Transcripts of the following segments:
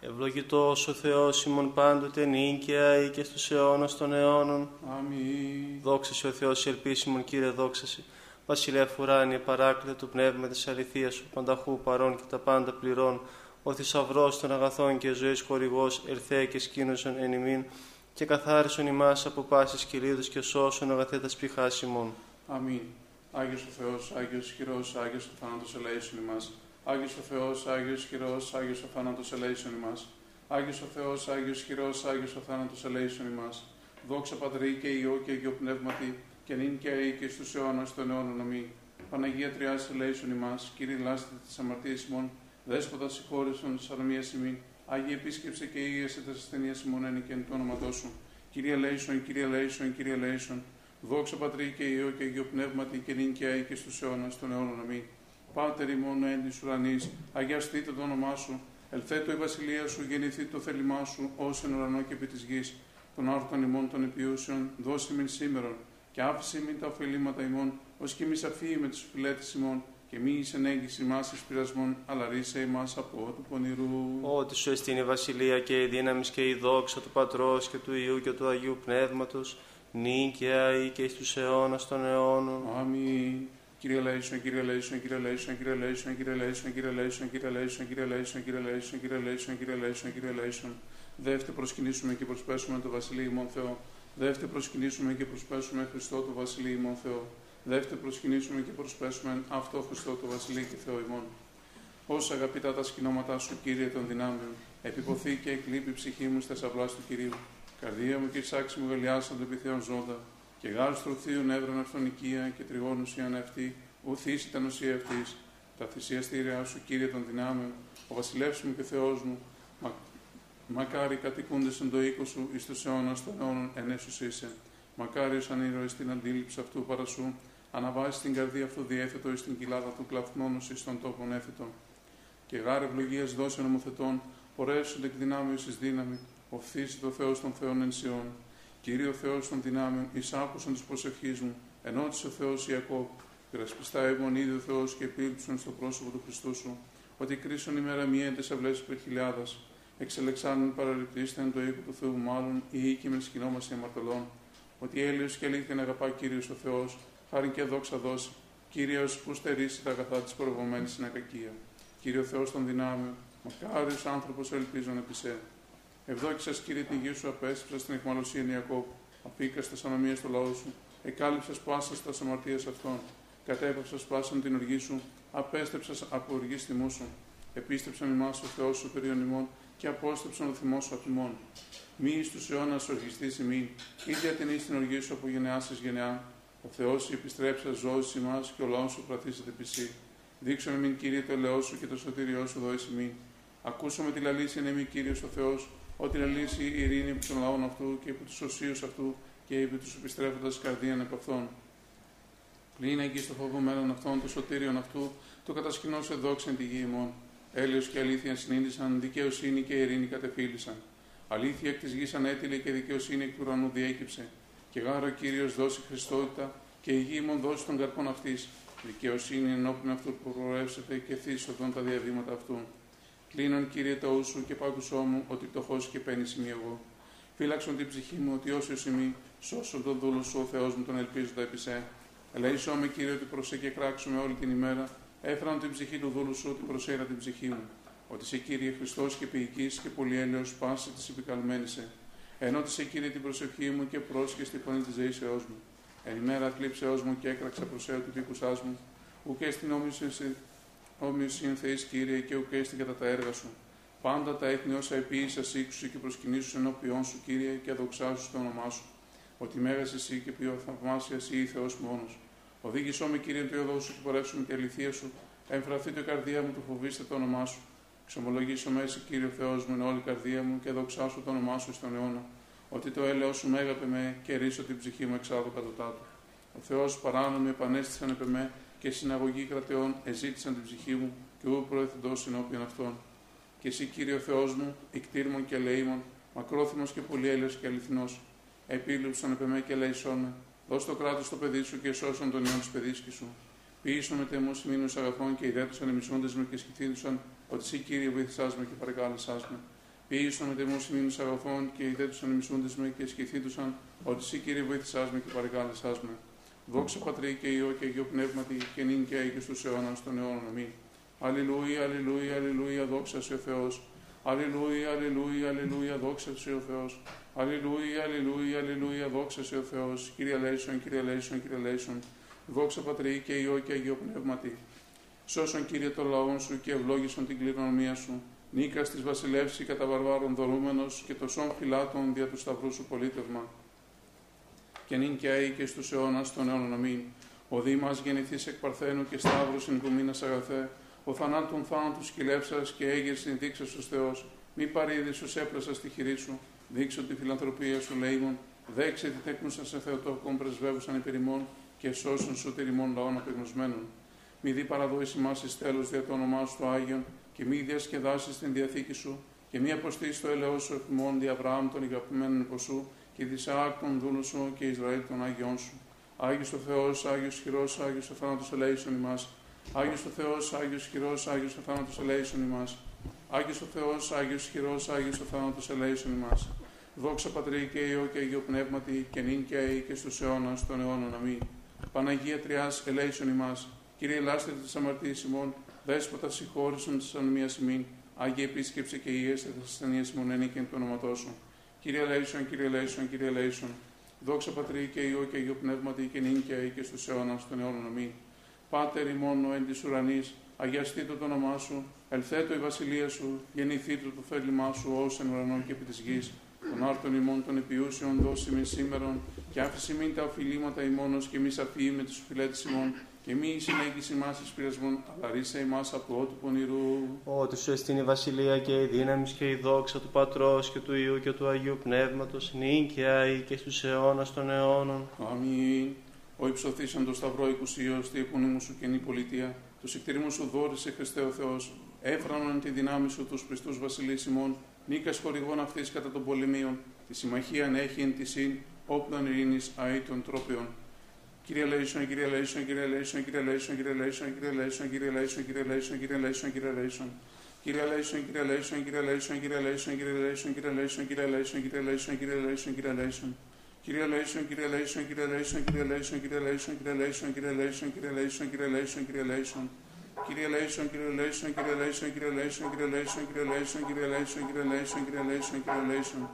Ευλογητός ο Θεός ημών πάντοτε νίκαια ή και στους αιώνας των αιώνων. Αμήν. Δόξα σε ο Θεός η ελπίσιμον Κύριε δόξα σε. Βασιλεύ ουράνιε παράκλητε του πνεύμα της αληθείας σου πανταχού παρών και τα πάντα πληρών. Ο θησαυρός των αγαθών και ζωής χορηγός ερθέ και σκήνωσον εν ημίν και καθάρισον ημάς από πάσης κυλίδους και σώσον αγαθέτας πηχάς ημών. Αμήν. Άγιος ο Θεός, Άγιος ισχυρός, Άγιος ο θάνατος ελέησον ημάς. Άγιος ο Θεός, Άγιος ισχυρός, Άγιος ο θάνατος ελέησον ημάς. Άγιος ο Θεός, Άγιος ισχυρός, Άγιος ο θάνατος ελέησον ημάς. Δόξα Πατρί και Υιό και Υιό Πνεύματι, και νυν και αεί και στους αιώνας των αιώνων αμή. Παναγία Τριάς ελέησον ημάς, Κύριε λάστε της αμαρτίας ημών, Δέσποτα συγχώρησον της αρμίας ημών, Άγιε επίσκεψε και ήγεσαι της ασθενείας ημών εν και εν το όνομα σου. Κύριε Λέησον, Κύριε Λέησον, Κύριε Λέησον, Δόξα Πατρί και Υιό και Υιό Πνεύματι και νυν και αεί και στους αιώνας των αιώνων αμή. Πάτερ ημών εν της ουρανής, αγιαστείτε το όνομά σου, ελθέτω η βασιλεία σου, γεννηθεί το θέλημά σου, ως εν ουρανό και επί της γης. Των άρτων ημών των επιούσεων, δώσε μην σήμερον, και άφησε μην τα ωφελήματα ημών, ως και μη σαφή με τις φιλέτες ημών, και μη εις ενέγγιση μας εις πειρασμών, αλλά ρίσε ημάς από του πονηρού. Ότι σου εστίν η βασιλεία και η δύναμη και η δόξα του Πατρός και του Ιού και του Αγίου Πνεύματος, νίκαια ή και στους αιώνας των αιώνων. Αμήν. Κύριε Λέησον, Κύριε Λέησον, Κύριε Λέησον, Κύριε Λέησον, Κύριε Λέησον, Κύριε Λέησον, Κύριε Λέησον, Κύριε Λέησον, Κύριε Λέησον, Κύριε Λέησον, Κύριε Λέησον, Κύριε Λέησον. Δεύτε προσκυνήσουμε και προσπέσουμε το Βασιλείο ημών Θεό. Δεύτε προσκυνήσουμε και προσπέσουμε Χριστό το Βασιλείο ημών Θεό. Δεύτε προσκυνήσουμε και προσπέσουμε αυτό Χριστό το Βασιλείο και Θεό ημών. Όσα αγαπητά τα σκηνώματά σου, Κύριε των δυνάμεων, επιποθεί και εκλείπει η ψυχή μου στα σαυλά του Κυρίου. Καρδία μου και σάξη μου γαλιάσαν το επιθέων ζώντα, και γάρου στρωθείων έβραν αυτονικία και τριγών ουσίαν αυτή, ουθή ήταν ουσία αυτή. Τα θυσιαστήριά σου, Κύριε των δυνάμεων, ο βασιλεύς μου και Θεός μου, μα, μακάρι κατοικούνται στον το οίκο σου, εις τους αιώνας των αιώνων ενέσου είσαι. Μακάρι αν ήρωε στην αντίληψη αυτού παρασού, αναβάζει την καρδία αυτού διέθετο εις την κοιλάδα του κλαθμόνου εις των τόπων έφετων. Και γάρ ευλογίας δώσε νομοθετών, πορέσονται εκ δυνάμεως εις δύναμη, οφθήσει το Θεός των Θεών εν Σιών. Κύριο Θεός των δυνάμεων, εισάκουσαν τη προσευχή μου, ενώτησε ο Θεός Ιακώβ, Πειρασπιστά έμον είδε ο Θεός και επίληψαν στο πρόσωπο του Χριστού σου, ότι κρίσον ημέρα μία τε αυλές υπερχιλιάδα, εξελεξάνουν παραληπτήστε το οίκο του Θεού μάλλον, ή οίκη με σκηνόμαστε αμαρτωλών, ότι έλεος και αλήθεια να αγαπά κύριος ο Θεός, χάρη και δόξα δώσει, κύριος που στερήσει τα αγαθά της προηγουμένη στην ακακία. Κύριο Θεός των δυνάμεων, μακάριος άνθρωπος ελπίζων επί σε. Ευδόξα κύριε την γη σου, απέστρεψα στην εχμαλωσία Ιακώβ, αφήκα στα ανομία στο λαό σου, εκάλυψα πάσα στα αμαρτία αυτών, κατέπαυσα πάσαν την οργή σου, απέστρεψα από οργή τιμού σου. Επίστρεψαν εμά ο Θεός σου περίον ημών και απόστρεψαν ο θυμός σου από ημών. Μη εις τους αιώνας οργιστή ημί, ή διατενεί την οργή σου από γενεάς σε γενεά. Ο Θεός επιστρέψα ζώση ημάς και ο λαός σου κρατήσεται πισί. Δείξω με μην κύριε το ελαιό σου και το σωτήριό σου δώσει μη. Ακούσαμε τη λαλήση είναι μη κύριο ο Θεός, ότι λαλήσει η ειρήνη επί των λαών αυτού και επί τους οσίους αυτού και επί τους επιστρέφοντας καρδίαν επ' αυτών. Πλήν εκεί στο φοβωμένον αυτών, το σωτήριον αυτού, το κατασκηνώ σε δόξα τη γη ημών. Έλεος και αλήθεια συνείδησαν, δικαιοσύνη και ειρήνη κατεφύλησαν. Αλήθεια εκ της γης ανέτειλε και δικαιοσύνη εκ του ουρανού διέκυψε. Και γάρο κύριος δώσει Χριστότητα και η γη ημών δώσει τον καρπόν αυτής. Δικαιοσύνη ενώπιν αυτού που προεύσετε και θύσοδον τα διαδήματα αυτού. Κλείνον κύριε το ούσου και πάκουσό μου ότι πτωχό και παίρνει σημείο εγώ. Φύλαξον την ψυχή μου ότι όσοι σημεί, σώσον τον δούλο σου ο Θεός μου τον ελπίζοντα επί σε. Ελέησό με κύριε ότι προσέ και κράξουμε όλη την ημέρα. Έφεραν την ψυχή του δούλου σου ότι προσέρα την ψυχή μου. Ότι σε κύριε Χριστός και ποιητής και πολυέλαιο πάση της επικαλμένης σε. Ενώτησε κύριε την προσευχή μου και πρόσχε στη φωνή της δεήσεώ μου. Εν ημέρα θλίψεώς μου και έκραξα προσέω του πίκουσά μου. Ουκέ στην όμοιον Θεή κύριε και ουκέ στην κατά τα έργα σου. Πάντα τα έθνη όσα επίησα σύξου και προσκυνήσου ενώπιον σου, κύριε, και αδοξάσου το όνομά σου. Ότι μέγας εσύ και πιο θαυμάσια εσύ ή Θεός μόνος. Οδήγησό με, κύριε, το οδό σου και πορεύσουμε τη αληθεία σου. Εμφραθεί το καρδία μου, του φοβήστε το όνομά σου. Ξομολογήσω με εσύ, κύριο Θεός μου, εν όλη καρδία μου και δοξάσου το όνομά σου στον αιώνα. Ότι το έλεο σου μέγαπε με και ρίσω την ψυχή μου εξάδου κατωτάτου. Ο Θεός παράνομοι επανέστησαν επ' με και συναγωγή κρατεών εζήτησαν την ψυχή μου και ού προεθεντό ενώπιον αυτών. Και εσύ, κύριο Θεός μου, εκτήρμων και ελεήμων, μακρόθυμος και πολυέλαιο και αληθινός, επίληψαν επ' με και ελεησόν με, δώσ' το κράτος στο παιδί σου και σώσον τον ιόν της παιδίσκη σου. Ποιήσου με τεμούς μήνου αγαθών και ιδέτουσαν εμισώντε με και σκηθήντουσαν, ότι εσύ, κύριε, βοήθησά με και παρεκάλεσά με. Ποιήσον με τεμούς ημίνους αγαθών και ιδέτουσαν ημισούντε με και σκεφτήτουσαν ότι εσύ κύριε βοήθησά με και παρεκάλεσά με. Δόξα πατρί και ιό και αγιο πνεύματι και νυν και και στου αιώνας των αιώνων αμήν. Αλληλούια, αλληλούια, αλληλούια, δόξα σε ο Θεός. Αλληλούια, αλληλούια, αλληλούια, δόξα σε ο Θεός. Αλληλούια, αλληλούια, αλληλούια, δόξα σε ο Θεός. Κύριε Λέισον, κύριε Λέισον, κύριε Λέισον. Δόξα πατρί και ιό και αγιο πνεύματι. Σώσον κύριε το λαό σου και ευλόγησον την κληρονομία σου. Νίκας της βασιλεύσης κατά βαρβάρων δωρούμενο και το σών φυλάτων δια του σταυρού σου πολίτευμα. Και νυν και αεί και στους αιώνας των αιώνων αμήν. Ο Δήμας γεννηθή εκ Παρθένου και Σταύρου εν αγαθέ. Ο θανάτων θάνατου σκυλεύσα και έγερσιν δείξε ω Θεός. Μη παρήδη σου έπλασα στη χειρή σου. Δείξω τη φιλανθρωπία σου λέγον. Δέξε τη τέκνουσα σε Θεοτόκον πρεσβεύουσαν υπερημών και σώσουν σου τηρημών λαών απεγνωσμένων. Μη δει παραδόηση μας εις τέλος δια το όνομά σου το Άγιον και μη διασκεδάσεις την διαθήκη σου και μη αποστήσει το έλεό σου εφημών δι' Αβραάμ των αγαπημένων υποσού και δι' Σαάκ των δούλων σου και Ισραήλ των Άγιών σου. Άγιος ο Θεός, Άγιος χειρός, Άγιος ο θάνατος ελέησον ημάς. Άγιος ο Θεός, Άγιος χειρός, Άγιος ο θάνατος ελέησον ημάς. Άγιος ο Θεός, Άγιος χειρός, Άγιος ο θάνατος ελέησον ημάς. Δόξα Πατρί και Υιό και Αγίο Πνεύματι και νυν και αεί και στους αιώνας των αιώνων. Αμήν. Παναγία Τριάς ελέησον ημάς. Κύριε Λάστε της αμαρτίας ημών, Δέσποτα συγχώρησον της ανομίας ημίν, Άγιε επίσκεψε και ίεστε τη ασθενεία ημών ενίκεν του ονοματό σου. Κύριε Λέισον, Κύριε Λέισον, Κύριε Λέισον, δόξα πατρί και ιό και αγιο πνεύματι και νυν και αή και στους αιώνας των αιώνων αμήν. Πάτερ ημών ο εν τη ουρανής, αγιαστεί το, όνομά σου, ελθέτω η βασιλεία σου, γεννηθεί το το θέλημά σου ως εν ουρανό και επί της γης. Των άρτων ημών των επιούσεων δώσει με σήμερον, και άφηση μην τα οφειλήματα ημών και μη σαφή με τους φιλέτες ημών, και μη συνέγγιση μας εις πειρασμόν, αλλά ρίσε ημάς από του πονηρού. Ότι σου εστίν η βασιλεία και η δύναμη και η δόξα του Πατρός και του Υιού και του Αγίου Πνεύματος, νυν και αή και στους αιώνας των αιώνων. Αμήν. Ο υψωθήσαν το σταυρό οικουσίως, τη επωνύμου σου καινή πολιτεία, τους εκτηρήμου σου δόρισε Χριστέ ο Θεός, εύφρανον εν τη δυνάμει σου τους πιστούς βασιλείς ημών, νίκας χορηγών αυτοίς κατά των πολεμίων, την συμμαχίαν έχοιεν την σην, όπλον ειρήνης αήττητον τρόπαιον. Κύριε ελέησον, Κύριε Λέισον, Κύριε Λέισον, Κύριε Λέισον, Κύριε Λέισον, Κύριε Λέισον, Κύριε Λέισον, Κύριε Λέισον, Κύριε Λέισον, Κύριε Λέισον. Κύριε Λέισον, Κύριε Λέισον, Κύριε Λέισον, Κύριε Λέισον, Κύριε Λέισον, Κύριε Λέισον, Κύριε Λέισον, Κύριε Λέισον, Κύριε Λέισον, Κύριε Λέισον. Κύριε Λέισον, Κύριε Λέισον, Κύριε Λέισον, Κύριε Λέισον, Κύριε Λέισον, Κύριε Λέισον, Κύριε Λέισον, Κύριε Λέισον, Κύριε Λέισον, Κύριε Λέισον. Κύριε ελέησον, Κύριε Λέισον, Κύριε Λέισον, Κύριε Λέισον, Κύριε Λέισον, Κύριε Λέισον, Κύριε Λέισον, Κύριε Λέισον, Κύριε Λέισον, Κύριε Λέισον.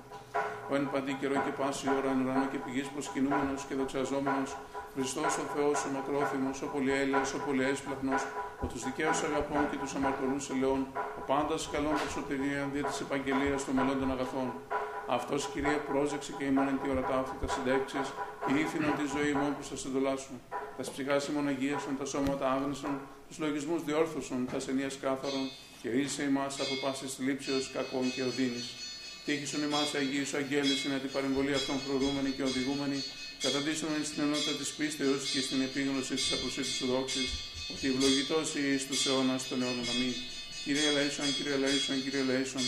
Ο εν παντί καιρό και πάση ώρα εν ουρανό και επί γης προσκυνούμενος και δοξαζόμενος, Χριστός ο Θεός ο μακρόθυμος, ο πολυέλεος, ο πολυέσπλαχνος, ο τους δικαίους αγαπών και τους αμαρτωλούς ελεών, ο πάντας καλών προς σωτηρίαν δια της επαγγελίας των μελλόντων αγαθών. Αυτός, Κυρία, πρόσεξε και ημών εν τη ώρα τα συντέξεις και ίθυνον την ζωήν ημών προς τας εντολάς σου. Τα ψυχάς ημών αγίασον, τα σώματα άγνησον, τους λογισμούς διόρθωσον, τα ασθενείας κάθαρον και ρίσε ημάς από πάσης λήψεως κακών και οδύνης. Τύχησον ημάς Αγίους Αγγέλης, είναι την παρεμβολή αυτών προδούμενη και οδηγούμενη, καταντήσουμε στην ενότητα της πίστεως και στην επίγνωση της αποσύτης του δόξης, ότι ευλογητός εις τους αιώνας των αιώνων αμήν. Κύριε Λέισον, Κύριε Λέισον, Κύριε Λέισον,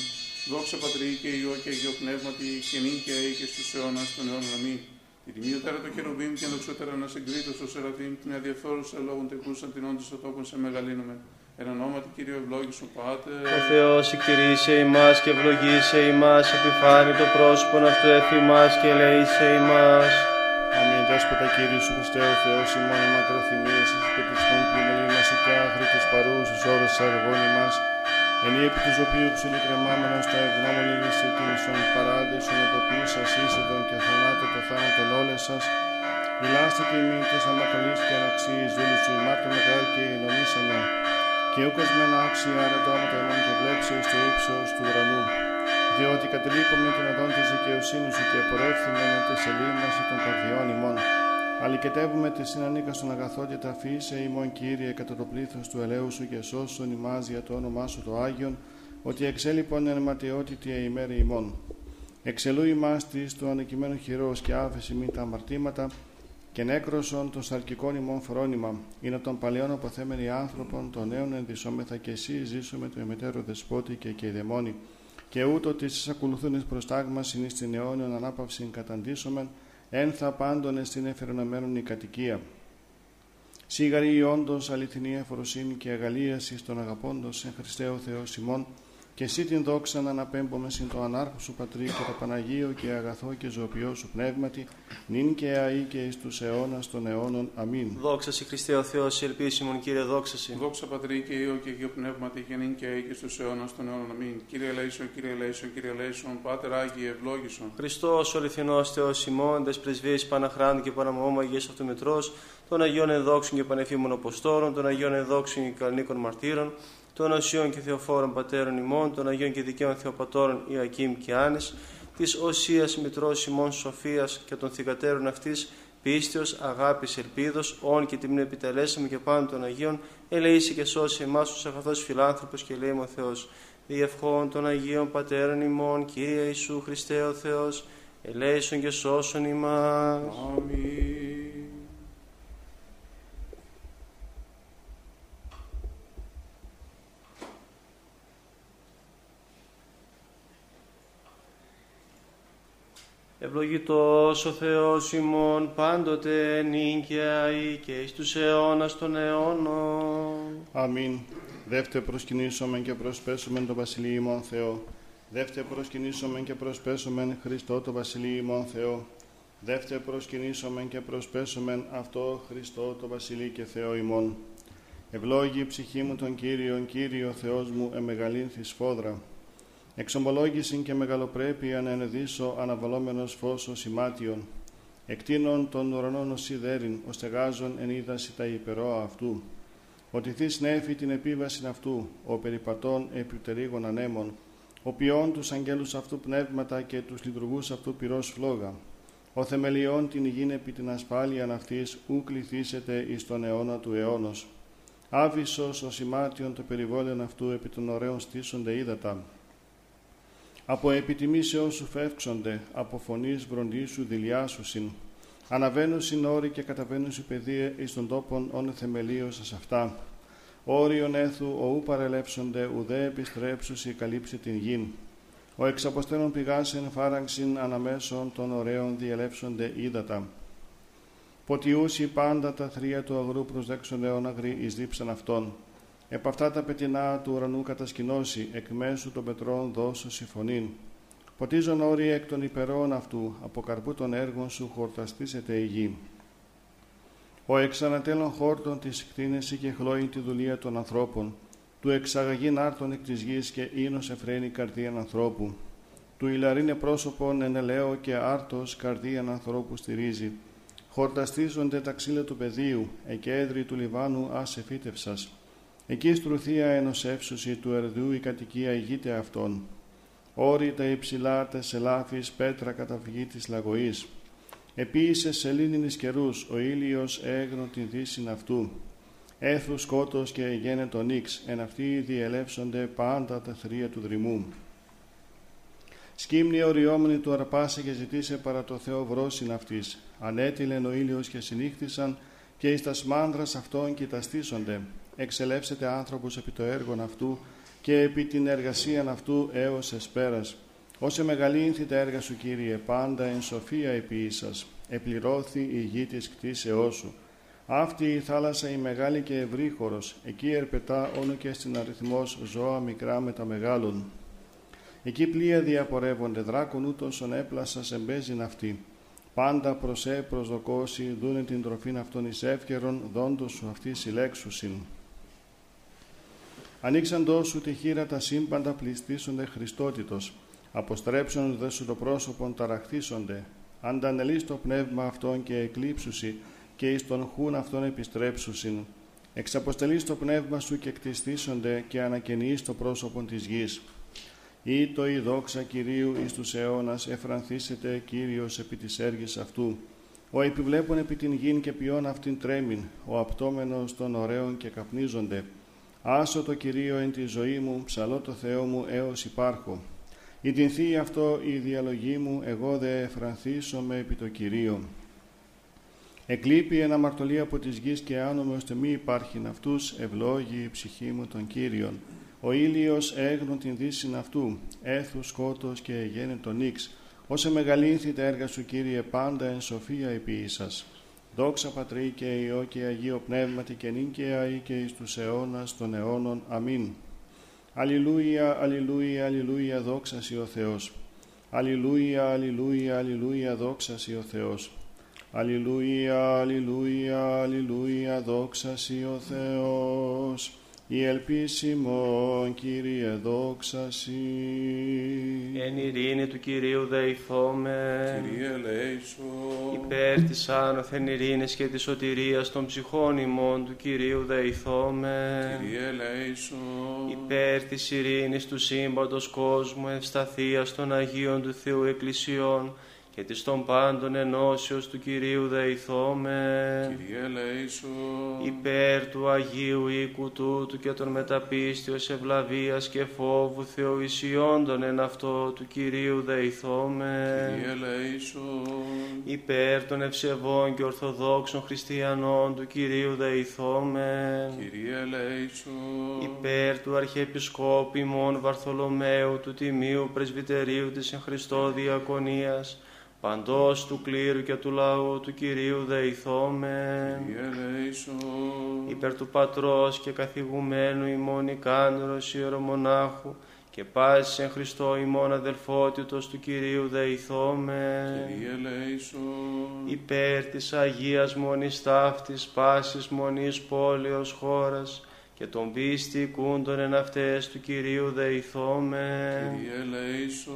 δόξα Πατρί και Υιό και Υιό Πνεύματι και νύν και αεί και στους αιώνας των αιώνων αμήν. Η τιμιωτέρα το χερουβίμ και ενδοξότερα να συγκρίτω στο Σεραφείμ, την αδιαφόρουσα λόγων τεκούσαν την όντως στο τόπον σε μεγαλύνομαι. Εν ονόματι Κύριο ευλόγησον Πάτερ. Ο Θεός εκτηρήσε ημάς και ευλογήσε ημάς, επιφάνει το πρόσωπο αυτού εφημάς και ελεήσε ημάς. Αμήν δέσποτα Κύριε σου Χριστέ ο Θεός ημών η μακροθυμίες εις πετυχών πλημελή μας και άχρη τους παρούσους όρους της αργών μας, εν επί τους οποίου ψηλικρεμάμενος τα ευγνώμων εις εκείνησον παράδεισον ο τοπίους σας είσεδον και θανάτω το θάνατον όλες σας, Μιλάστε και ημί και σαν μακαλής και αναξίης δούλου σου ημάτων μεγάλη και ενομήσαμε, και ούκας με ένα άξια άρα το άμα ημών και βλέψε στο ύψος του ουρανού διότι κατελείπουμε την οδόν της δικαιοσύνης σου και πορεύθυμε με τη σελήμαση των καρδιών ημών. Αλικετεύουμε τη συνανίκα στον αγαθότητα φύσε ημών Κύριε κατά το πλήθος του ελαίου σου και σώσον ημάς για το όνομά σου το Άγιον, ότι εξέλιπον εν ματαιότητη ημέρη ημών. Εξελού ημάς της το ανεκειμένο χειρός και άφεση μην τα αμαρτήματα, και νέκροσον των σαρκικών ημών φρόνημα, είναι των παλαιών αποθέμενοι άνθρωπων, των νέων ενδυσόμεθα και εσύ ζήσουμε το εμετέρο δεσπότη και και οι δαιμόνοι και ούτω τη ακολουθούν εις προστάγμας εις την αιώνιον ανάπαυση καταντήσομεν, εν θα πάντων στην εφερνωμένον η κατοικία. Σίγαρη η όντως αληθινή εφοροσύνη και αγαλίαση των αγαπώντος εν Χριστέ ο Θεός ημών, και εσύ την δόξα να αναπέμπουμε συν το ανάρχο σου πατρί και το Παναγίο και αγαθό και ζωοποιό σου πνεύματι, νυν και αή και εις τους αιώνας των αιώνων. Αμήν. Δόξα σε Χριστέ ο Θεός, ελπίσιμον Κύριε, δόξα σε. Δόξα Πατρί και Υιό και Αγίο Πνεύματι και νυν και αή και στους αιώνας των αιώνων. Αμήν. Κύριε Λέησον, Κύριε Λέησον, Κύριε Λέησον, Πάτερ Άγιε, ευλόγησον. Χριστός ο αληθινός Θεός ημών, δες πρεσβείες Παναχράντου και Παναμώμα Αγίας Αυτομητρός, των Αγίων Ενδόξων και Πανεφήμων Αποστόλων, των Αγίων Ενδόξων και Καλνίκων Μαρτύρων, των Οσίων και Θεοφόρων Πατέρων ημών, των Αγίων και Δικαίων Θεοπατώρων Ιακήμ και Άνης, της Οσίας Μητρός ημών Σοφίας και των θυγατέρων αυτής, πίστεως, αγάπης, ελπίδος, όν και τιμήν επιτελέσαμε και πάνω των Αγίων, ελεήσει και σώσει εμάς τους αγαθός φιλάνθρωπος και λέει ο Θεός. Διευχών των Αγίων Πατέρων ημών, Κύριε Ιησού Χριστέ ο Θεός, ελέησον και σώσον ημάς. Αμήν. Ευλογητός ο Θεός ημών πάντοτε νίκαια ή και εις τους αιώνας των αιώνων. Αμήν. Δεύτε προσκυνήσομεν και προσπέσομεν το Βασιλείο ημών Θεό. Δεύτε προσκυνήσομεν και προσπέσομεν Χριστό το Βασιλείο ημών Θεό. Δεύτε προσκυνήσομεν και προσπέσομεν αυτό Χριστό το Βασιλείο και Θεό ημών. Ευλόγη η ψυχή μου τον Κύριον, Κύριο Θεός μου, εμεγαλύνθης σφόδρα. Εξομολόγησιν και μεγαλοπρέπεια να ενεδίσω αναβαλόμενος φως ημάτιον. Εκτείνων των ουρανών ως σιδέριν, ως τεγάζων εν είδαση τα υπερόα αυτού. Ότι θείς νέφη την επίβαση αυτού, ο περιπατών επιτερίγων ανέμων, ο ποιόν τους αγγέλους αυτού πνεύματα και τους λειτουργούς αυτού πυρός φλόγα. Ο θεμελιών την υγιήν επί την ασφάλεια αυτής, ου κληθήσετε εις τον αιώνα του αιώνος. Άβυσος ο σημάτιον το περιβόλαιον αυτού επί των ωραίων στήσονται ύδατα. Από επιτιμήσεως σου φεύξονται, από φωνής βροντίσου δηλιάσουσιν. Αναβαίνουσιν όροι και καταβαίνουσι παιδεία εις των τόπων όν θεμελίως ας αυτά. Όριον έθου ο ου παρελεύσονται, ουδέ επιστρέψουσι καλύψει την γην. Ο εξαποστέλων πηγάσιν φάραγξιν αναμέσων των ωραίων διελεύσονται ύδατα. Ποτιούσι πάντα τα θρία του αγρού προσδέξονται όν αγρή εις δίψαν αυτών. Επ' αυτά τα πετεινά του ουρανού κατασκηνώσει, εκ μέσου των πετρών δώσω συμφωνήν. Ποτίζον όροι εκ των υπερών αυτού, από καρπού των έργων σου χορταστήσεται η γη. Ο εξανατέλων χόρτων της κτίνεση και χλώει τη δουλεία των ανθρώπων, του εξαγαγήν άρτων εκ της γης και ίνος εφραίνει καρδίαν ανθρώπου. Του ηλαρίνε πρόσωπον ενελαίο και άρτος καρδίαν ανθρώπου στηρίζει. Χορταστίζονται τα ξύλα του πεδίου, εκέδρη του Λιβάνου άσε φύτευσας. Εκεί στρουθία ενός εύσουση του ερδού η κατοικία ηγείται αυτών. Όρη τα υψηλά τεσελάφης πέτρα καταφυγή της λαγωής. Επίησε σε λίνινης καιρούς ο ήλιος έγνω την δύσιν αυτού. Έθου σκότος και γένετο νίξ, εν αυτοί διελεύσονται πάντα τα θρία του δρυμού. Σκύμνη οριόμενη του αρπάσε και ζητήσε παρά το Θεό βρόσιν αυτής. Ανέτειλεν ο ήλιος και συνήχθησαν και εις τα σμάνδρας αυτών κοιταστήσονται εξελεύσετε άνθρωπος επί το έργον αυτού και επί την εργασία αυτού έως εσπέρας. Όσε μεγαλύνθη τα έργα σου, Κύριε, πάντα εν σοφία επί σας, επληρώθη η γη της κτίσεώς σου. Αυτή η θάλασσα η μεγάλη και ευρύχωρος, εκεί ερπετά όνο και στην αριθμός ζώα μικρά με τα μεγάλων. Εκεί πλοία διαπορεύονται, δράκον ούτως έπλασα σε μπέζιν αυτή. Πάντα προσέ προσδοκώσει, δούνε την τροφήν αυτών εις εύκαιρον, δόντος σου αυτή συλλέξουσιν. Ανοίξαντό σου τη χείρα τα σύμπαντα πληστήσονται Χριστότητος. Αποστρέψον δε σου το πρόσωπον ταραχθήσονται. Αντανελείς το πνεύμα αυτών και εκλείψουσι και εις τον χούν αυτών επιστρέψουσιν. Εξαποστελείς το πνεύμα σου και κτιστήσονται και ανακαινείς το πρόσωπον της γης. Ή το η δόξα Κυρίου εις τους αιώνας εφρανθήσετε Κύριος επί της έργης αυτού. Ο επιβλέπων επί την γην και ποιόν αυτήν τρέμην, ο απτόμενος των ωραίων και καπνίζονται. Άσο το Κυρίο εν τη ζωή μου, ψαλώ το Θεό μου έως υπάρχω. Η την αυτό η διαλογή μου, εγώ δε εφρανθήσω επί το Κυρίο. Εκλείπει ένα μαρτωλή από της γης και άνομε ώστε μη υπάρχει αυτούς, ευλόγη η ψυχή μου των Κύριων. Ο ήλιος έγνω την δύση αυτού, έθους σκότος και γένε τον νίξ. Όσε μεγαλύνθη τα έργα σου Κύριε πάντα εν σοφία επί σας. Δόξα Πατρί και Υιό και Αγίο Πνεύματι και νυν και αεί και εις τους αιώνας των αιώνων. Αμήν. Αλληλούια, αλληλούια, αλληλούια, δόξα σοι ο Θεός. Αλληλούια, αλληλούια, αλληλούια, δόξα σοι ο Θεός. Αλληλούια, αλληλούια, αλληλούια, δόξα σοι ο Θεός. Η ελπίσιμο, Κύριε, δόξα σοι. Εν ειρήνη του Κυρίου δεηθώμε. Κύριε ελέησον. Υπέρ της άνωθεν ειρήνης και της σωτηρίας των ψυχών ημών του Κυρίου δεηθώμε. Κύριε ελέησον. Υπέρ της ειρήνης του σύμπαντος κόσμου, ευσταθίας των Αγίων του Θεού Εκκλησιών και της των πάντων ενώσεως του Κυρίου δεηθώμε. Κύριε ελέησον. Υπέρ του Αγίου οίκου τούτου και των μεταπίστεως ευλαβίας και φόβου Θεοησιόντων εν αυτό του Κυρίου δεηθώμε. Κύριε ελέησον. Υπέρ των ευσεβών και ορθοδόξων χριστιανών του Κυρίου δεηθώμε. Κύριε ελέησον. Υπέρ του Αρχιεπισκόπου ημών Βαρθολομαίου του Τιμίου Πρεσβυτερίου της εν Χριστώ Διακονίας, παντός του κλήρου και του λαού του Κυρίου δεηθώμε. Κύριε ελέησον. Υπέρ του Πατρός και καθηγουμένου ημών ικάνωρος ιερομονάχου και πάσης εν Χριστώ ημών αδελφότητος του Κυρίου δεηθώμε. Κύριε ελέησον. Υπέρ της Αγίας Μονής Ταύτης, πάσης Μονής πόλεως χώρας και των πίστη οικούντων εν αυτές του Κυρίου δεηθώμε. Κύριε ελέησον.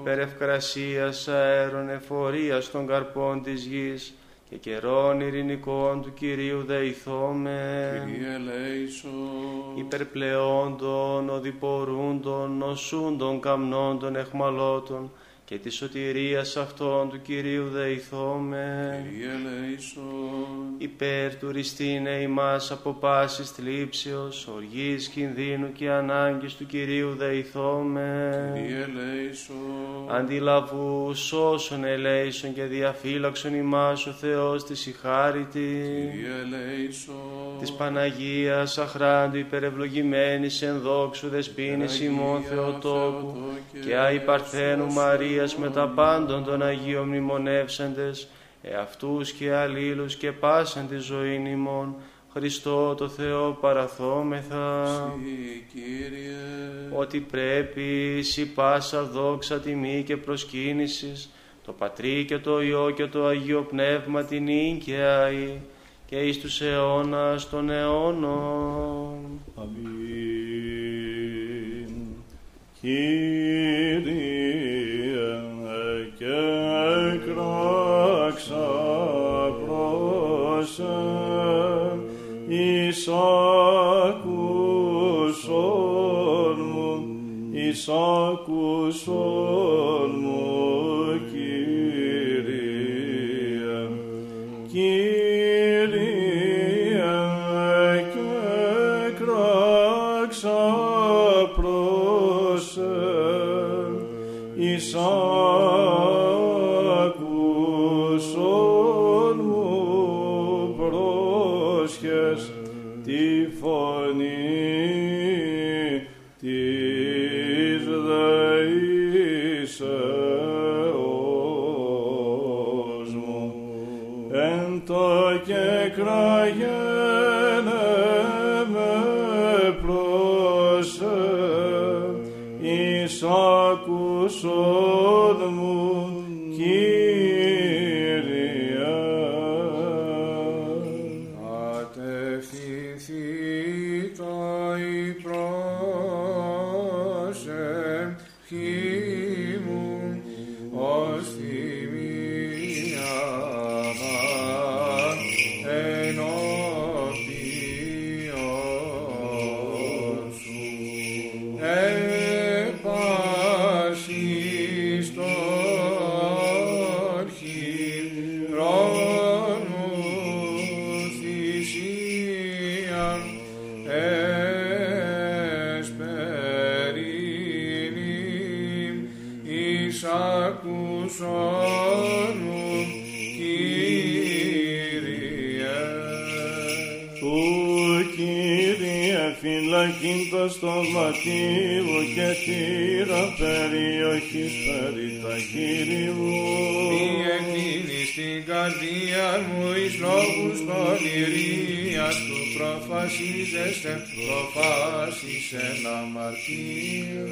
Υπέρ ευκρασίας αέρων εφορίας των καρπών της γης και καιρών ειρηνικών του Κυρίου δεηθώμε. Κύριε ελέησον. Υπερπλεόντων, οδηπορούντων, νοσούντων, καμνόντων, εχμαλώτων και της σωτηρίας αυτών του Κυρίου δεηθώμε. Κύριε ελέησον. Υπέρ του ριστήνε ημάς από πάσης θλίψεως, οργής, κινδύνου και ανάγκης του Κυρίου δεηθώμε. Κύριε ελέησον. Αντιλαβούς σώσον ελέησον και διαφύλαξον ημάς ο Θεός της ηχάρητη. Κύριε ελέησον. Της Παναγίας αχράντου υπερευλογημένης εν δόξου δεσποίνης ημών Παναγία Θεοτόκου Θεοτόκε, και άι Παρθένου σώσον Μαρίας με τα ημών. πάντων των Αγίων μνημονεύσαντες εαυτούς και αλλήλους και πάσαν τη ζωήν ημών Χριστό το Θεό παραθόμεθα Συ, Κύριε. ότι πρέπει σι πάσα δόξα τιμή και προσκύνησης το Πατρί και το Υιό και το Αγίο Πνεύμα την ίγκαια ή και εις τους αιώνας των αιώνων. Αμήν. Κύριε άκουσον και θύρα περιοχής περί τα Κύριου. Μη εκκλίνεις την καρδία μου εις λόγους των ηρίας του προφασίζεστε, προφάσισεν αμαρτία.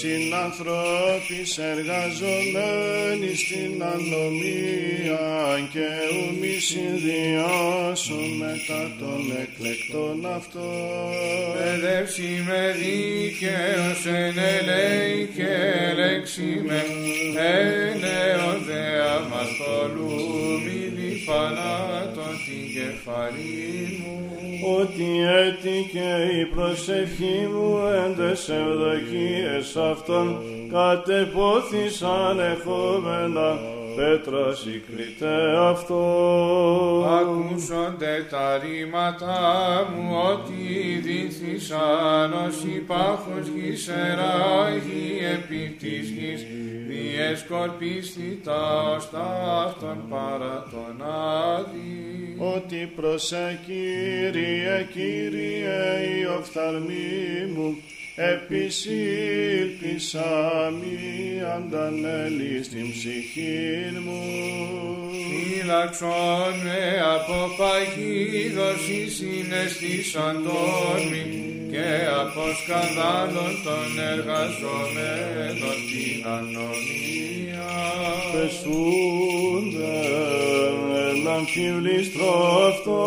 Συνανθρώπης εργαζομένοι στην ανομία και ου μη συνδυάσουν μετά των εκλεκτών αυτών. Παιδεύσει με δίκαιος εν ελέη και λέξη με έλεον δε αμαρτωλούμι διπανάτων την κεφαλή μου. ότι έτυχε η προσευχή μου εν τες ευδοκίες αυτών κατεπόθησαν εχόμενα πέτρας συγκλητέ αυτό. Ακούσονται τα ρήματα μου ότι δίθησαν ως υπάρχος γης εράγη επί της γης διεσκορπίστη τα ως ταύτον παρά τον Άδη. ότι προσέ Κύριε, Κύριε η οφθαλμή μου επισήλπισα μη αντανέλη στην ψυχή μου. Φύλαξον με από παγίδος η συναισθήσαντων μη και από σκανδάλων των εργαζομένων την ανομία. Πεσούνται εν αμφιβλίστρο αυτό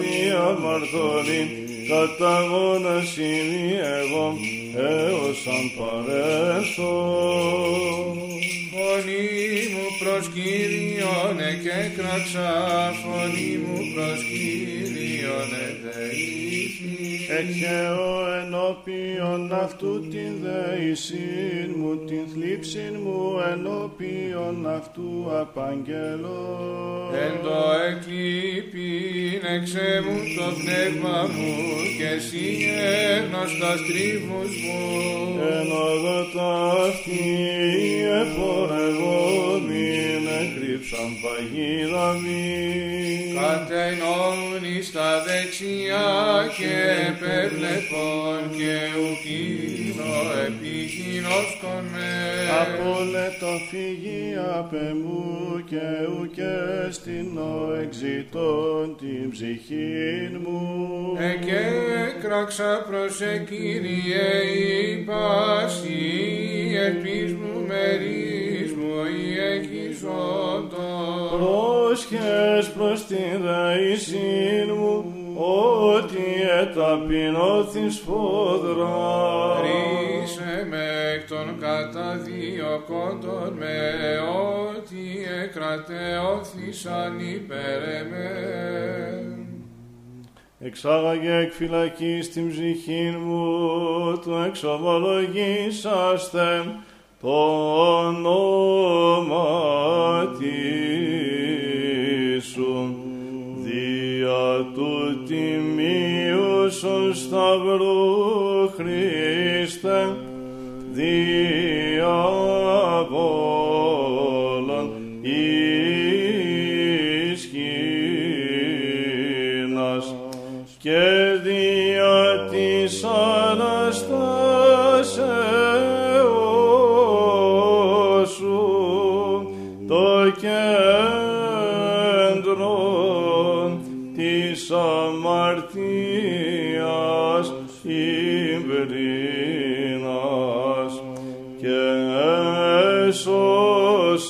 διαμαρτωλή καταγόνας είναι εγώ έως αν παρέλθω. Φωνή μου προς Κύριον εκέκραξα, φωνή μου προς Κύριον εδεήθη. Εκχέω ενώπιον αυτού την δεησήν μου, την θλίψην μου ενώπιον αυτού απαγγελώ. Εν το εκλείπειν εξέ μου το πνεύμα μου και εσύ έγνωστα τρίβους μου. Εν οδό ταύτη επορευόμην εκρύψαν παγίδα μη. Κατενών εις τα δεξιά και επεβλεπών και ουκίνο επίγεινόσκον με. Απόλετο φύγει απ' εμού και ουκέ στην εξητών την ψυχήν μου. Εκέκραξα προς Κύριε η πάση, ελπίς μου μερίς μου η εκεισόντων. Πρόσχες προς την δεησήν μου, ότι εταπεινώθης φόδρα. Ρίσε με εκ των καταδιωκόντων με, ότι εκρατεώθησαν υπέρ εμέ. Εξάγαγε εκ φυλακής την ψυχήν μου, του εξομολογήσαστε το όνομα σου, δια του τιμίου σου σταυρού Χριστέ, δια υπερήνας και έσωσας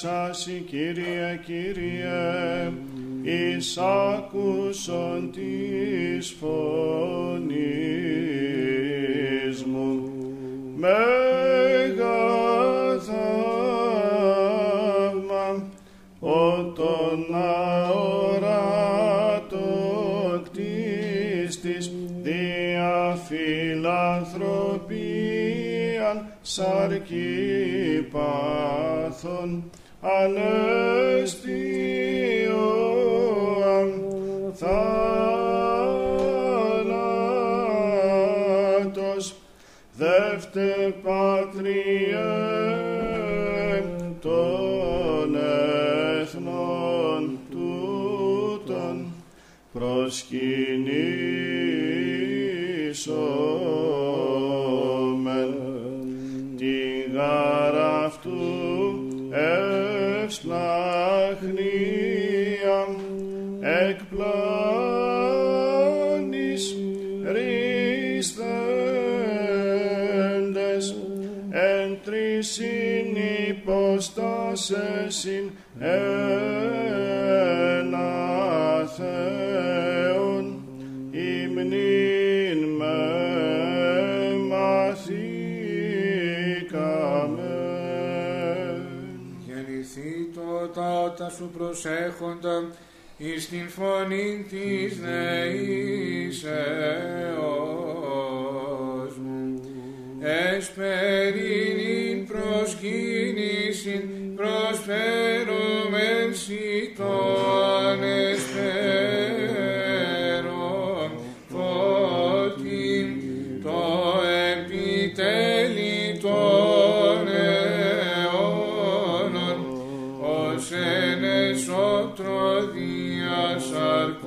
και κραξάσι, Κύριε, Κύριε, εις άκουσον της φωνής μου. Μέγα θαύμα, ο τον αόρατο κτίστης, δια φιλανθρωπίαν σαρκή πάθων, ανέστιον θάνατος, δεύτε πατριέ των έθνων τούτων προσκυνήσομεν υποστάσες ένας Θεόν υμνήν με μαθήκαμε. Γεννηθεί το τάτα σου προσέχοντα εις την φωνή της δεήσεώς μου. Εσπερίνην ως εν εσώτρο διασαρκός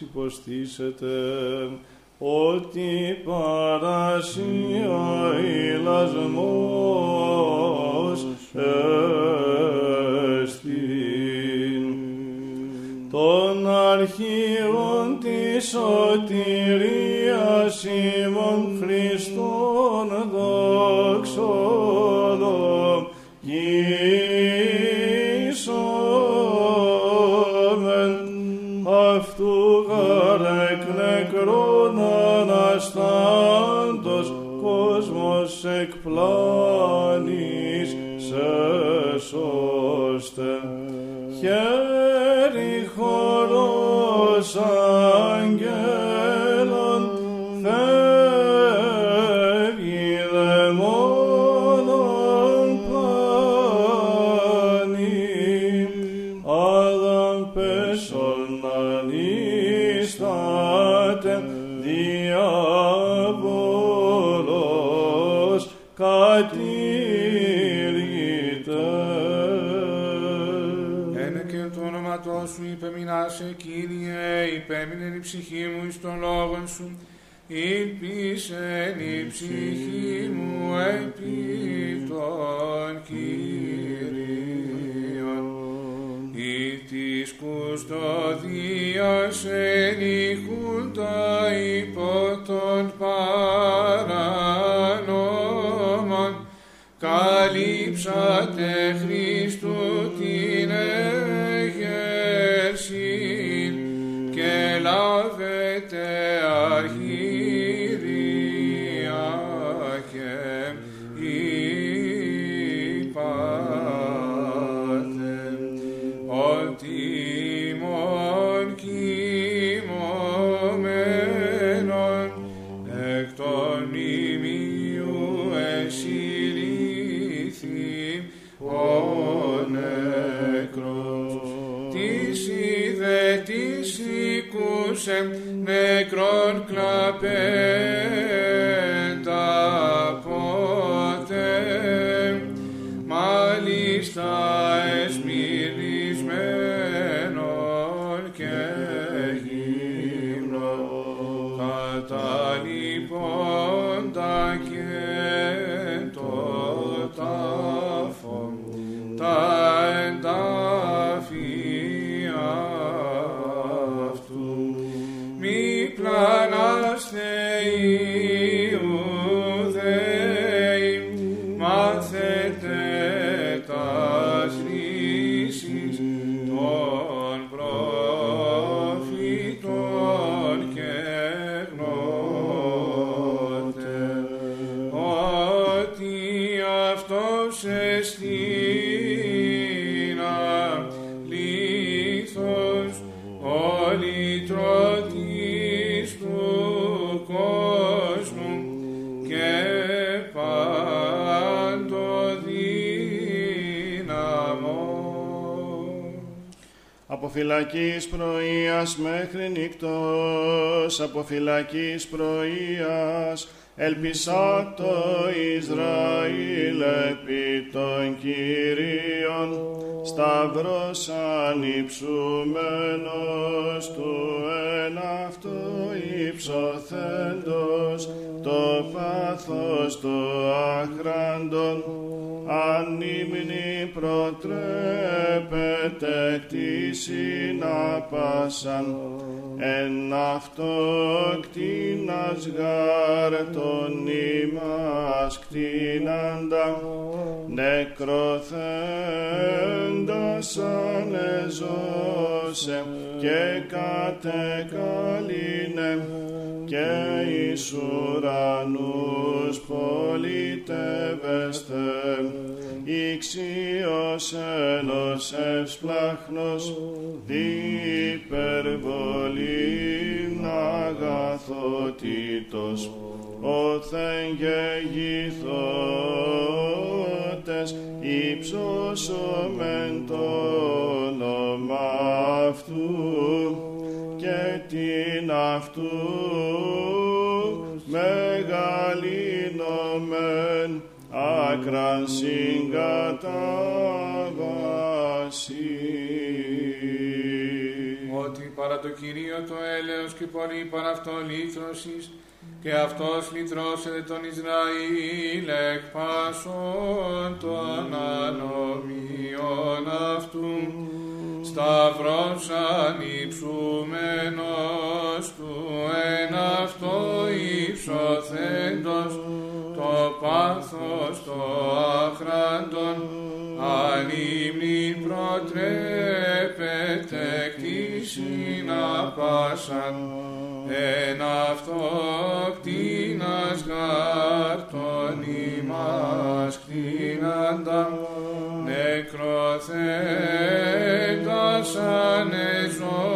υποστήσετε, ότι παρασύ ο ηλασμός ανίσταται διάβολος κατήργηται. Ένα και το όνοματό σου υπεμεινάσε, Κύριε, υπέμεινε η ψυχή μου εις των λόγων σου. Ήλπισεν η ψυχή μου επί των Κύριων. Δίας φυλακής πρωίας μέχρι νύκτος, από φυλακής πρωίας, ελπισά το Ισραήλ επί των Κυρίων, σταυρός ανυψουμένος του εν αυτό υψωθέντος, το πάθος του άχραντον, ανήμνη προτρέπεται κτήσιν άπασαν, εν αυτό κτίνας γάρ τον ημάς κτίναντα, νεκροθέντας ανεζώσε και κατεκάλυνε και εις ουρανούς πολιτεύεστε ηξίος ενός ευσπλάχνος διπερβολήν αγαθότητος. Όθεν γεγηθότες ύψωσομεν το όνομα αυτού και την αυτού μεγαλύνομεν άκραν συγκατάβασης. ότι παρά το Κυρίο το έλεος και πολύ παρά αυτό λύθρωσης και αυτός λυτρώσεται τον Ισραήλ εκ πάσων των ανομίων αυτού σταυρός ανυψουμένος του εν αυτό υψωθέντος το πάθος το άχραντον ανήμνην προτρέπεται κτήσιν απάσαν. Εν αυτό κτίνας γάρ τον ημάς κτίναντα νεκροθέντας ανεζώσε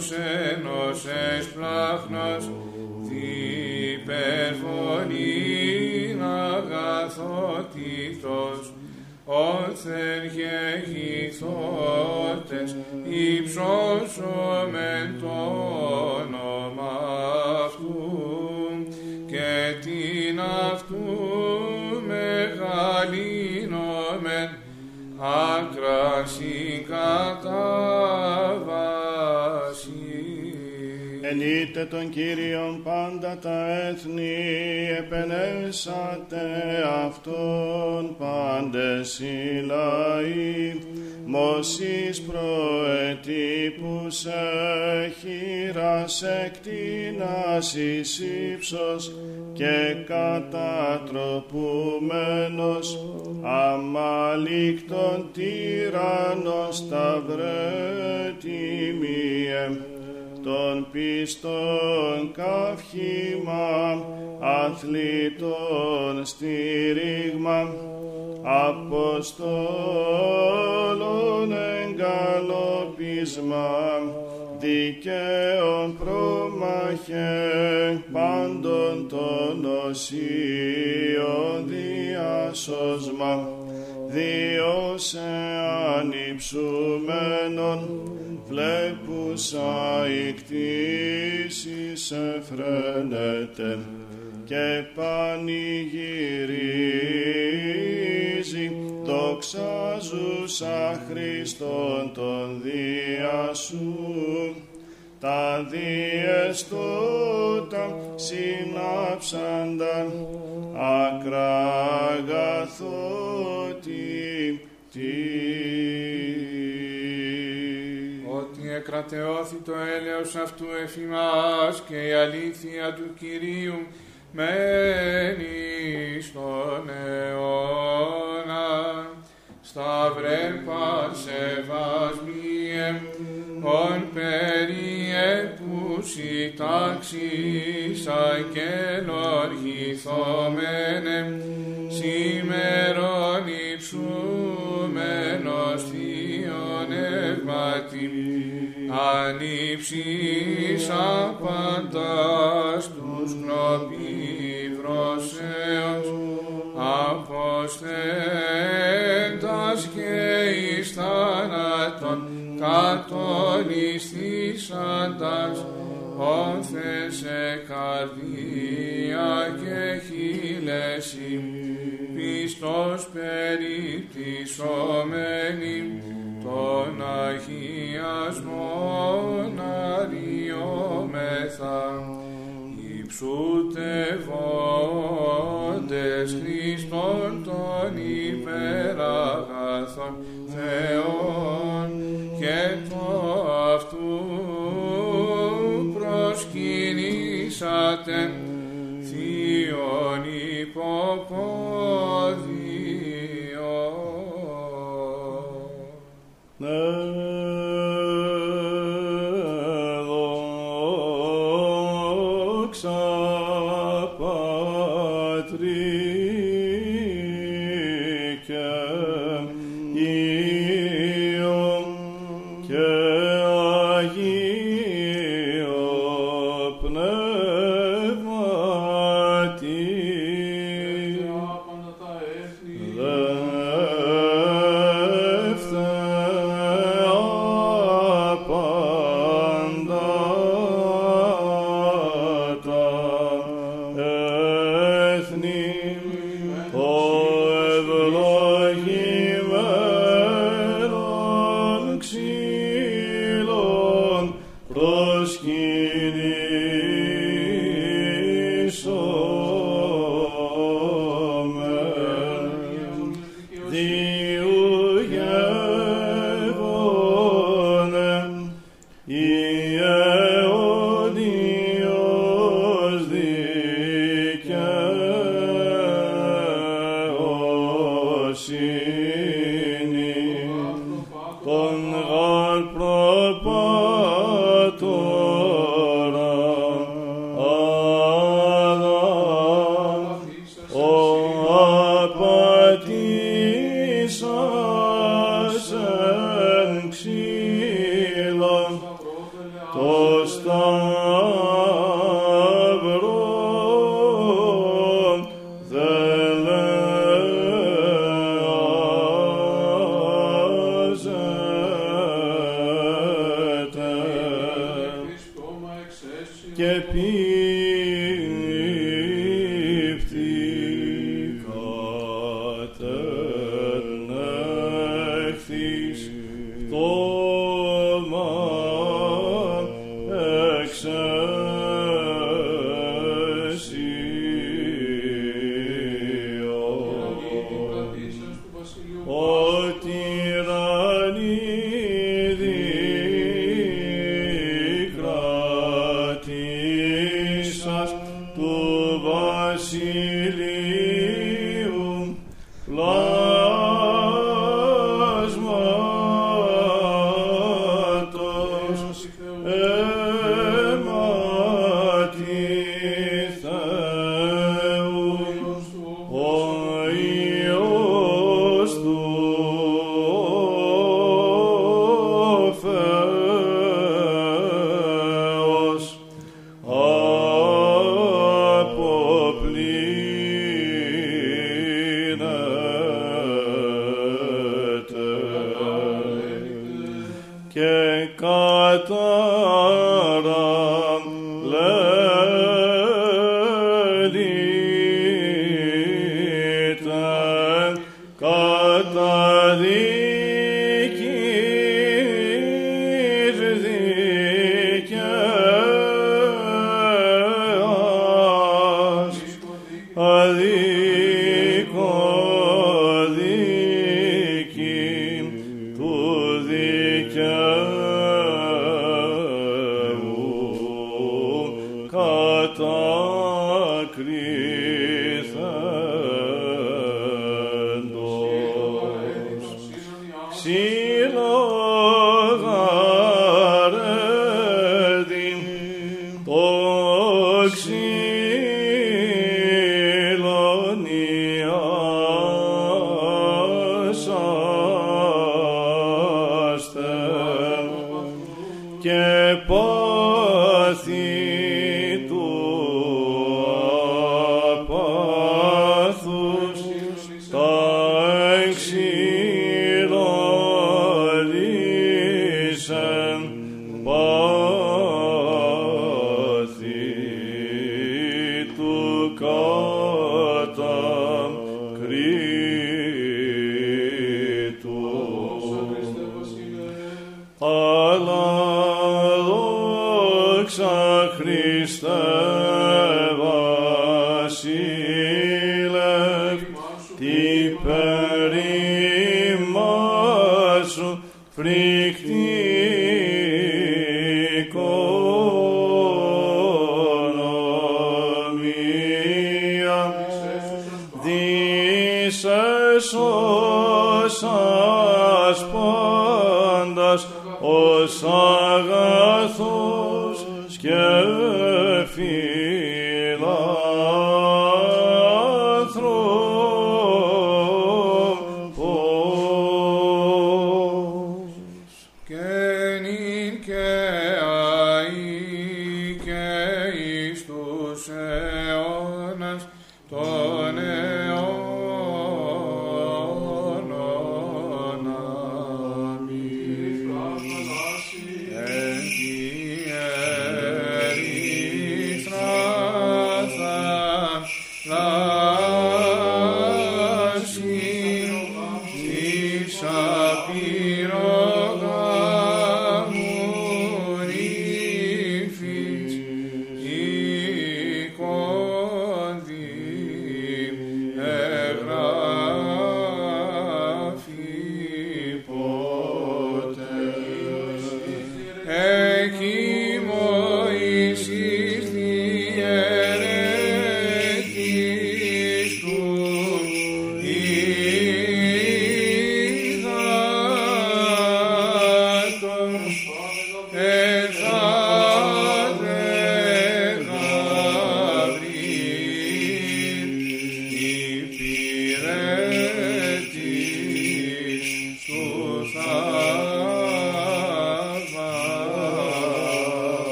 ηξίος ενός εσπλάχνος διπερβολήν αγαθότητος όθεν γεγηθότες υψώσομεν το όνομα αυτού και την αυτού μεγαλύνομεν άκρας συγκατάβαση. Ενείτε τον Κύριον πάντα τα έθνη, επενέσατε Αυτόν πάντες οι λαοί. Μωσής προετύπους χείρας εκτείνας εις ύψος και κατατροπούμενος αμαλίκτον τύραννος σταυρέ τιμιε των πιστών καύχημα αθλητών στήριγμα Αποστόλων εγκαλοπίσμα δικαίων πρόμαχε πάντων των οσίων διασώσμα διώσε ανυψούμενον βλέπουσα η κτήσεις εφραίνεται και πανηγυρίζει. Δοξάζουσα Χριστόν τον Δία σου. Τα διεστότα συνάψανταν ακραγαθότη ότι εκρατεώθη το έλεος αυτού εφημάς και η αλήθεια του Κυρίου μένει στον αιώνα. Σταυρέ παρσεβασμίε, ον περιέπους η τάξης αγγελοργηθόμενε, σήμερον υψούμενος ανήψεις απαντάς τους γνωπιβροσέως, αποστέντας και εις θάνατον κατολιστήσαντας, όθεσε καρδία και χείλεση, πιστός περιπτυσσόμενη, τον αγιασμόν αριόμεθα, υψούτευόντες Χριστόν τον υπεραγαθόν. Θεόν Satan.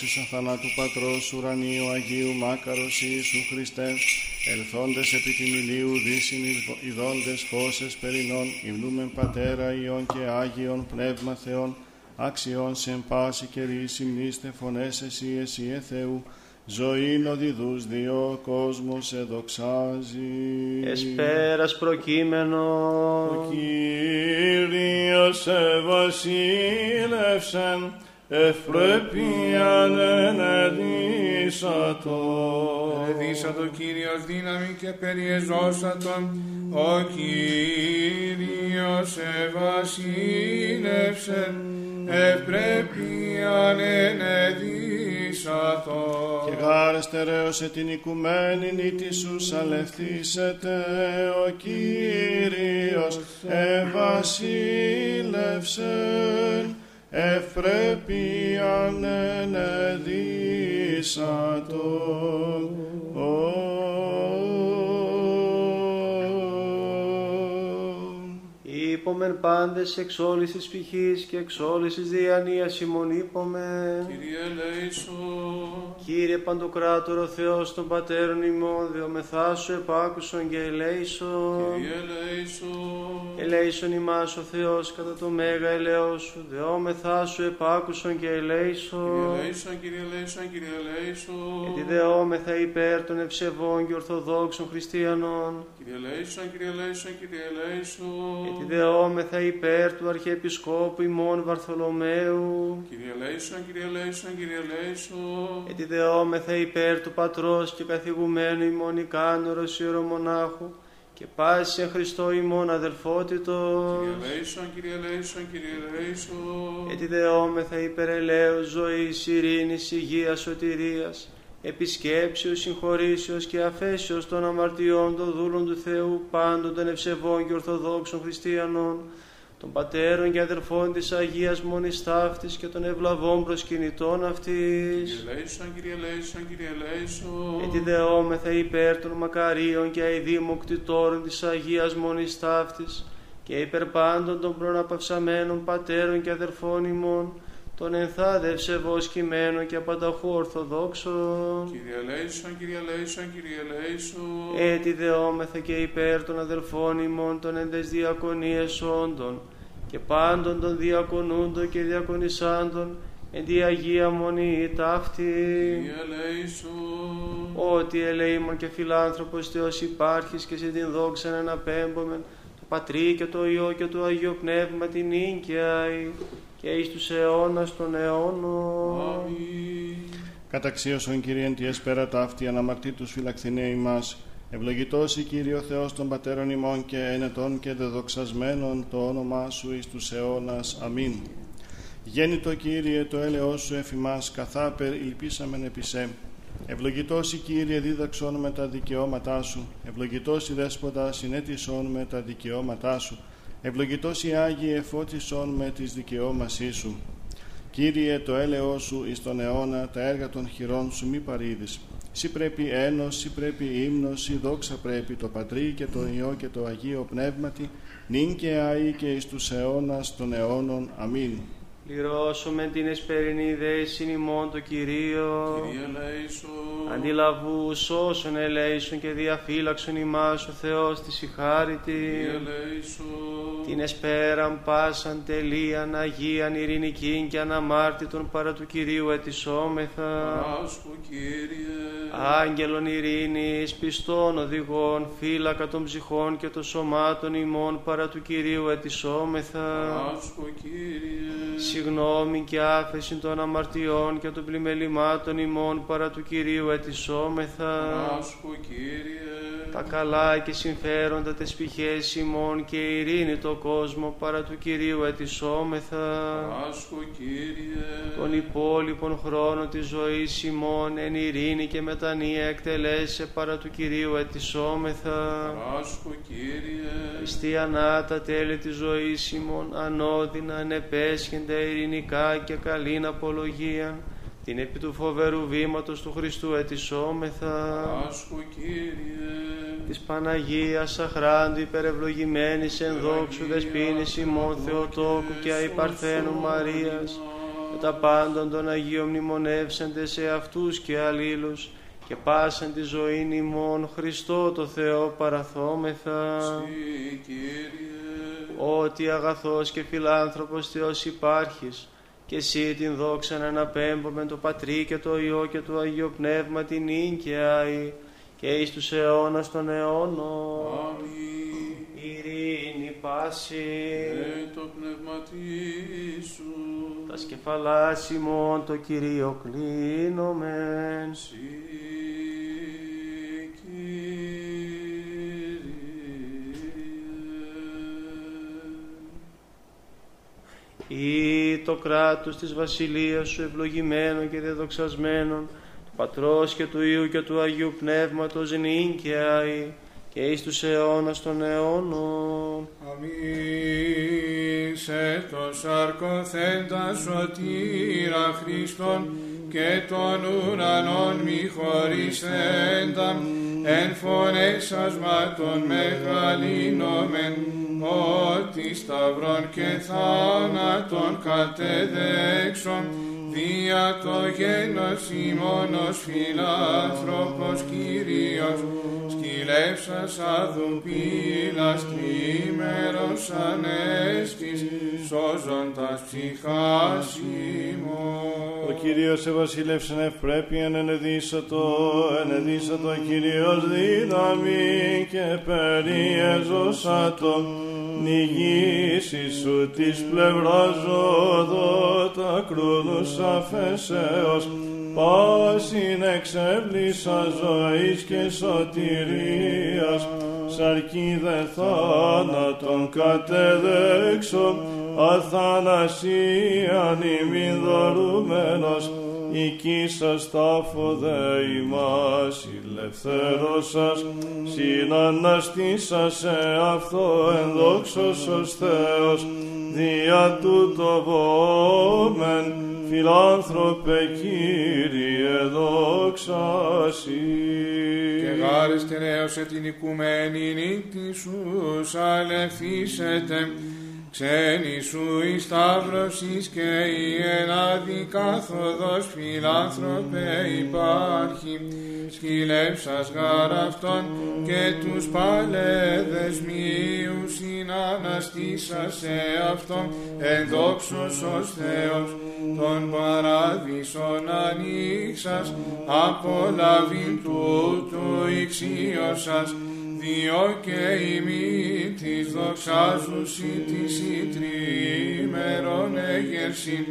Δόξης αθανάτου Πατρός ουρανίου Αγίου Μάκαρος Ιησού Χριστέ, ελθόντες επί την ηλίου δύσιν ειδώντες φώσες περινών, υμνούμεν Πατέρα Υιών και Άγιον Πνεύμα Θεών, άξιον σε πάση καιρή συμνήστε φωνές εσύ εσύ ε Θεού, ζωήν οδηδούς δύο κόσμος σε δοξάζει. Εσπέρας προκείμενο. Ο Κύριος σε βασίλευσεν, ευπρέπειαν ενεδίσατο. Εδίσατο Κύριος δύναμη και περιεζώσατον, ο Κύριος ευασίλευσεν, ευπρέπειαν ενεδίσατο. Και γάρ στερέωσε την οικουμένη νύτη σου σαλευθήσετε, ο Κύριος ευασίλευσεν, ευπρέπειαν ενεδίσατο. Είπομεν πάντες εξ όλης της πηχής και εξ όλης της διανοίας ημών είπομεν. Κύριε ελέησον. Κύριε Παντοκράτορο Θεός των Πατέρων ημών, δεομεθά σου επάκουσον και ελέησον. Κύριε ελέησον. Ελέησον ημάς ο Θεός κατά το μέγα ελαιός σου, δεόμεθά σου επάκουσον και ελέησον. Κύριε ελέησον, Κύριε ελέησον, Κύριε ελέησον. Γιατί δεόμεθα υπέρ των ευσεβών και ορθοδόξων χριστιανών. Κύριε ελέησον, Κύριε ελέησον, Κύριε ελέησον. Γιατί δεόμεθα υπέρ του Αρχιεπισκόπου ημών Βαρθολομαίου. Κύριε ελέησον, Κύριε ελέησον, Κύριε ελέησον. Γιατί δεόμεθα υπέρ του Πατρός και καθηγουμένου ημών Ικάνωρος Ιερομονάχου και πάση εν Χριστώ ημών αδελφότητος. Κύριε ελέησον, Κύριε ελέησον, Κύριε ελέησον. Γιατί δεόμεθα υπέρ ελέους ζωής, ειρήνης, υγείας, σωτηρίας, επισκέψεως, συγχωρήσεως και αφέσεως των αμαρτιών των δούλων του Θεού, πάντων των ευσεβών και ορθοδόξων χριστιανών, των πατέρων και αδερφών της Αγίας Μονής Ταύτης και των ευλαβών προσκυνητών αυτής. Κύριε ελέησον, Κύριε ελέησον, Κύριε ελέησον. Γιατί δεόμεθα υπέρ των μακαρίων και αηδήμων κτητόρων της Αγίας Μονής Ταύτης και υπέρ πάντων των προναπαυσαμένων πατέρων και αδερφών ημών, των ενθάδευσε βοσκημένων και απανταχού ορθοδόξων. Κύριε ελέησον, Κύριε ελέησον, Κύριε ελέησον. Έτσι δεόμεθα και υπέρ των αδελφών ημών των εντες διακονίες όντων και πάντων των διακονούντων και διακονισάντων εν τη Αγία Μονή ταύτη. Κύριε ελέησον. Ότι ελεήμων και φιλάνθρωπος Θεός υπάρχεις και σε την δόξα αναπέμπομεν το Πατρί και το Υιό και το Αγίο Πνεύμα την νίκαια και εις τους αιώνας των αιώνων. Αμήν. Καταξίωσον Κύριε εν τη εσπέρα ταύτη αναμαρτήτους φυλακθινέ ημάς. Ευλογητός η Κύριε ο Θεός των Πατέρων ημών και ενετών και δεδοξασμένων το όνομά Σου εις τους αιώνας. Αμήν. Γέννητο Κύριε το έλεος Σου εφημάς καθάπερ ηλπίσαμεν επί σε. Ευλογητός η Κύριε δίδαξον με τα δικαιώματά Σου. Ευλογητός η Δέσποτα συνέτησον με τα δικαιώματά Σου. Ευλογητός η Άγιε εφώτισον με τις δικαιώμασή Σου. Κύριε το έλεος Σου εις τον αιώνα τα έργα των χειρών Σου μη παρήδεις. Σύ πρέπει ένος, σύ πρέπει ύμνος, σύ δόξα πρέπει το Πατρί και το Υιό και το Αγίο Πνεύματι, νυν και αεί και εις τους αιώνας των αιώνων. Αμήν. Πληρώσουμε την εσπερινή δέση ημών το Κυρίο. Κύριε ελέησον. Αντιλαβού όσων ελέησον και διαφύλαξον ημάς ο Θεός της συγχάρητη. Κύριε ελέησον. Την εσπέραν πάσαν τελείαν Αγίαν ειρηνικήν και αναμάρτητον παρά του Κυρίου ετισόμεθα. Παράσχω, Κύριε. Άγγελων ειρήνης, πιστών οδηγών, φύλακα των ψυχών και των σωμάτων ημών παρά του Κυρίου ετισόμεθα. Παράσχω, Κύριε. Συγνώμη και άφεση των αμαρτιών και των πλημελημάτων ημών παρά του Κυρίου ετισόμεθα. Παράσχω, Κύριε. Τα καλά και συμφέροντα τες πηχές ημών και ειρήνη το κόσμο παρά του Κυρίου ετισόμεθα. Παράσχω, Κύριε. Τον υπόλοιπον χρόνο της ζωής ημών εν ειρήνη και μετανία εκτελέσε παρά του Κυρίου ετισόμεθα. Παράσχω, Κύριε. Χριστιανά τα τέλη της ζωής ημών ανώδυνα ανεπέσχεντα ειρηνικά και καλήν απολογία την επί του φοβερού βήματος του Χριστού ετισόμεθα. Παράσχω, Κύριε. της Παναγίας αχράντου υπερευλογημένης εν δόξου δεσπίνης ημών Θεοτόκου και αϊπαρθένου Μαρίας και τα πάντων των Αγίων μνημονεύσαντε σε αυτούς και αλλήλους και πάσαν τη ζωή ημών Χριστό το Θεό παραθόμεθα Συ, Κύριε, ότι αγαθός και φιλάνθρωπος Θεός υπάρχεις και εσύ την δόξα να αναπέμπω το Πατρί και το Υιό και το Αγίο Πνεύμα την ίγκαια και εις τους αιώνας των αιώνων. Αμήν. ειρήνη πάση. Ε, το πνεύμα σου, τα σκεφαλάς ημών το Κυρίο κλείνομεν ή το κράτος της βασιλείας σου ευλογημένο και διαδοξασμένον του Πατρός και του Υιού και του Αγίου Πνεύματος νυν και αη και εις τους αιώνας των αιώνων. Αμήν σε το σαρκοθέντα σωτήρα Χριστόν και των ουρανών μη χωρισέντα εν φωνές ασμάτων μεγαλύνομεν ότι σταυρών και θάνατον κατεδέξον δια το γένος ημώνος φιλάνθρωπος Κύριος σκυλεύσας αδουπίλας τρίμερος ανέστης σώζοντας ψυχάς ημών. Ο Κύριος εβασιλεύσεν ευπρέπειαν ενεδίσατο, ενεδίσατο Κύριος δύναμη και περιέζωσατο, νηγήσει σου της πλευράς ζώδοτα κρούδους αφέσεως, πάσιν εξέβλησα ζωής και σωτηρίας, σαρκίδε θάνατον κατεδέξω, αθανασίαν ημιν δωρούμενος, οικίσας τάφο δε ημάς, ηλευθέρωσας, συναναστήσας σε αυτό ενδόξος ως Θεός, δια τούτο βόμεν, φιλάνθρωπε Κύριε δόξα Σοι. Και γάρες τεραίωσε την οικουμένη νύχτη σου σαλευθήσετε Ξένη σου η σταύρωσης και η ενάδη καθοδός φιλάνθρωπε υπάρχει. Σκυλεύσας γάρ αυτόν και τους παλέδες μείους συναναστήσας σε αυτόν. Ενδόξος ως Θεός τον παράδεισον ανοίξας απολαβήν τούτου ηξίωσας διό και ημί της δοξάζουσι της ητρίμερον έγερσιν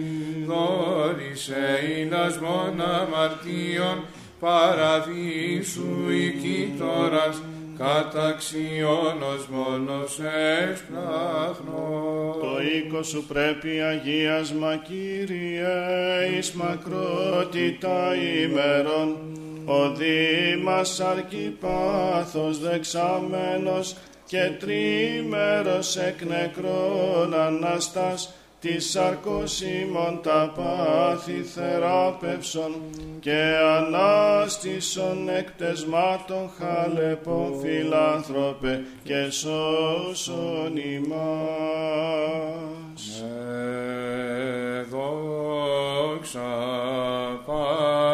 δόρισε ηλασμόν αμαρτίων παραδείσου οικήτορας καταξιώνος μόνος έσπλαχνος. Το οίκο σου πρέπει αγίασμα Κύριε εις μακρότητα ημερών ο Δήμας αρκυπάθος δεξαμένος και τρίμερος εκ νεκρών Αναστάς της σαρκοσίμων τα πάθη θεράπευσον και ανάστησον εκ πτεσμάτων χαλεπών φιλάνθρωπε και σώσον ημάς. Ε, δόξα Πατρί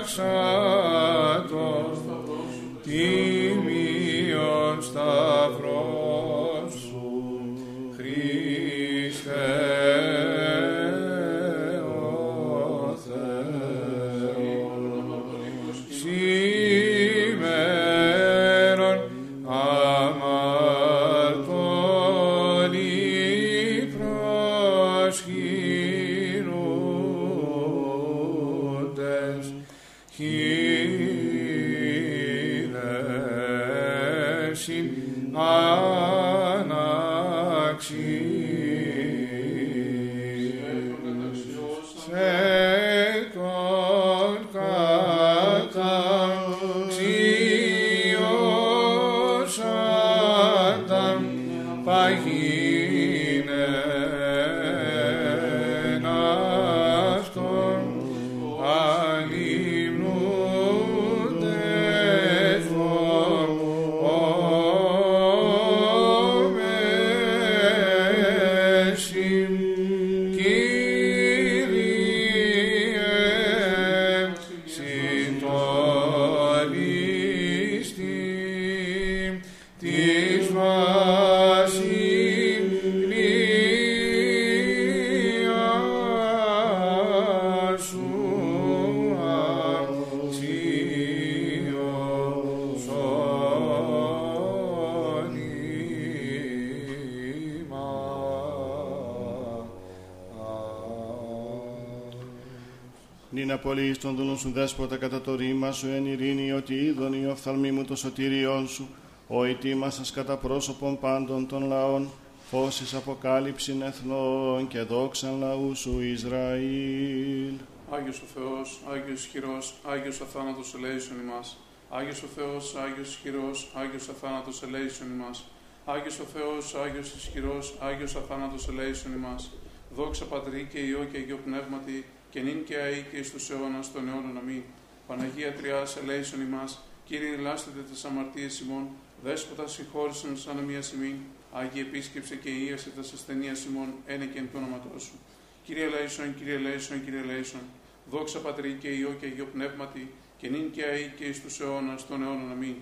Krishna. Ειρήνη ότι είδον η οφθαλμή μου το σωτήριόν σου ο ετοίμασας κατά πρόσωπον πάντων των λαών φώσης αποκάλυψην εθνών και δόξαν λαού σου Ισραήλ. Άγιος ο Θεός, Άγιος ισχυρός, Άγιος αθάνατος ελέησον ημάς. Άγιος ο Θεός, Άγιος ισχυρός, Άγιος αθάνατος ελέησον ημάς. Άγιος ο Θεός, Άγιος ισχυρός, Άγιος αθάνατος ελέησον ημάς. Δόξα Πατρί και Υιό και Αγίο Πνεύματι, και νυν και αεί και εις τους αιώνας των αιώνων αμήν. Παναγία Τριάς ελέησον ημάς, Κύριε ελάστετε τις αμαρτίες ημών, Δέσποτα συγχώρησον σαν μία σημήν, Άγιε επίσκεψε και ίασε τα ασθενεία ημών, ένε και εν το όνοματό σου. Κύριε Λέησον, Κύριε Λέησον, Κύριε Λέησον, δόξα Πατρί και Υιό και Αγίο Πνεύματι, και νυν και αεί και εις τους αιώνας των αιώνων αμήν.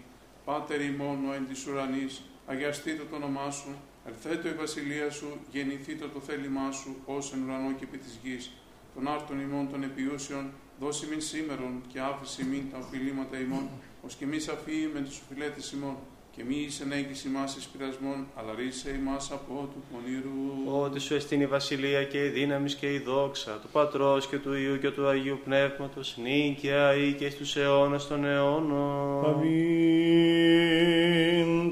Πάτερ ημών ο εν της ουρανής, αγιαστήτω το όνομά σου, ερθέτω η βασιλεία σου, γεννηθήτω το θέλημά σου, ως εν ουρανό και επί της γης. Των άρτων ημών των επιούσεων, δώσει μην σήμερον και άφηση μην τα οφειλήματα ημών, ως και μη σαφή με τους οφειλέτες ημών, και μη εις ενέγγις ημάς εις πειρασμών, αλλά ρίσε ημάς από του πονηρού. Ότι σου εστίν η βασιλεία και η δύναμη και η δόξα του Πατρός και του Υιού και του Αγίου Πνεύματος, νυν και αεί και στους αιώνας των αιώνων. Αμήν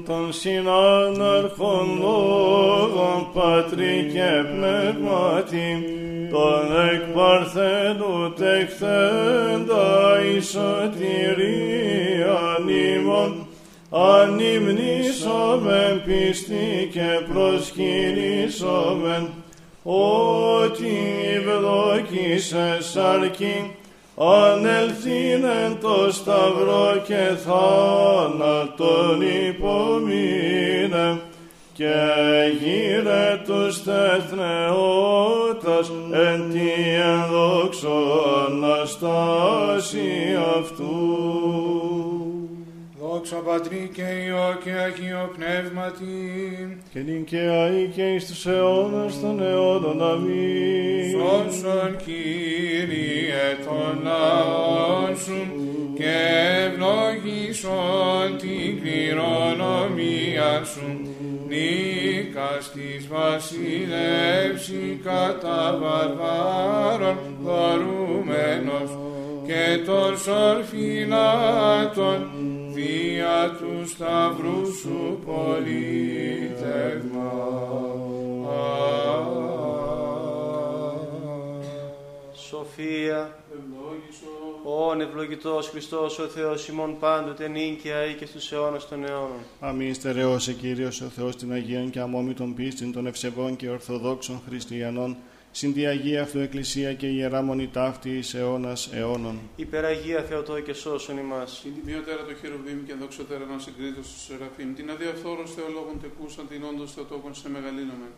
των συνάναρχων λόγων Πατρί και Πνεύματι τον εκ παρθένου τεχθέντα η σωτηρίαν ημών ανυμνήσομεν πίστη και προσκυνήσομεν ότι ευδοκίσες αρκεί ανελθύνεν το σταυρό και θάνατον υπομείνε και γύρε τους τεθνεώτας εν τη ενδόξω Αναστάση αυτού. Δόξα Πατρί και Υιό και Αγίο Πνεύματι, Και νυν και αεί και εις τους αιώνας των αιώνων αμήν. σώσον Κύριε των λαών σου και ευλογήσον την κληρονομία σου, νίκας της βασιλεύση κατά βαρβάρων δωρούμενος και των σορφυλάτων δια του σταυρού σου πολίτευμα. Σοφία, Ευλόγησον, ο Ον ευλογητός Χριστός ο Θεός ημών πάντοτε νίκαια ή και στους αιώνας των αιώνων. Αμήν στερεώσε Κύριος ο Θεός την Αγίων και αμόμητον πίστην των ευσεβών και ορθοδόξων χριστιανών, συν τη Αγία Αυτού Εκκλησία και Ιερά Μονή ταύτη εις αιώνας αιώνων. Υπεραγία Θεοτό και σώσον ημάς. Την τιμιωτέρα το χερουβίμ και δοξωτέρα να συγκρίτω στους Σεραφείμ. Την αδιαφθόρος θεολόγων τεκούσαν την όντως θεοτόκον σε μεγαλύνομεν.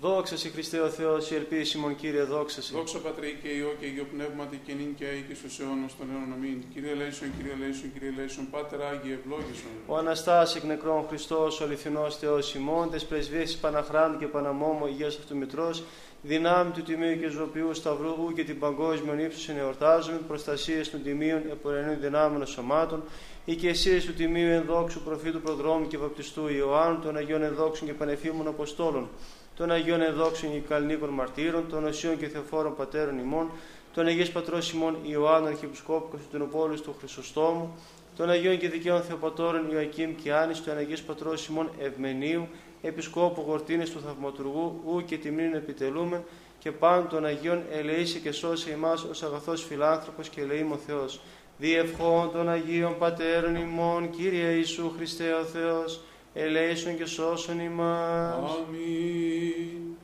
Δόξα σε Χριστέ ο Θεός, η ελπίσιμον Κύριε, δόξα σε. Δόξα Πατρί και Υιό και Υιό Πνεύματι και νυν και αεί και στους αιώνας των αιώνων αμήν. Κύριε Λέησον, Κύριε Λέησον, Κύριε Λέησον, Πάτερ Άγιε ευλόγησον. Ο Αναστάς εκ νεκρών Χριστός, ο αληθινός Θεός ημών, τες πρεσβείες Παναχράντου και Παναμόμου Υγείας Αυτομητρός, δυνάμει του Τιμίου και Ζωοποιού Σταυρού ου και την παγκόσμιον ύψους ενεορτάζουμε, προστασίες των Τιμίων επορενών δυνάμεων σωμάτων, οικεσίες του Τιμίου ενδόξου προφήτου προδρόμου και βαπτιστού Ιωάννου, των Αγίων ενδόξων και πανεφήμων Αποστόλων, των Αγίων ενδόξων και καλνίκων μαρτύρων, των Οσίων και Θεοφόρων Πατέρων ημών, των Αγίος Πατρός ημών Ιωάννου Αρχιεπισκόπου Κωνσταντινούπολης του Χρυσοστόμου, των Αγίων και Δικαίων Θεοπατώρων Ιωακήμ και Άνης, των Αγίος Πατρός ημών Ευμενίου, Επισκόπου Γορτίνης του Θαυματουργού, ου και τιμήν επιτελούμε, και πάντων των Αγίων ελεήσε και σώσε εμάς ως αγαθός φιλάνθρωπος και ελεήμο Θεός. Διευχών των Αγίων Πατέρων ημών, Κύριε Ιησού Χριστέ ο Θεός, ελέησον και σώσον ημάς. Αμήν.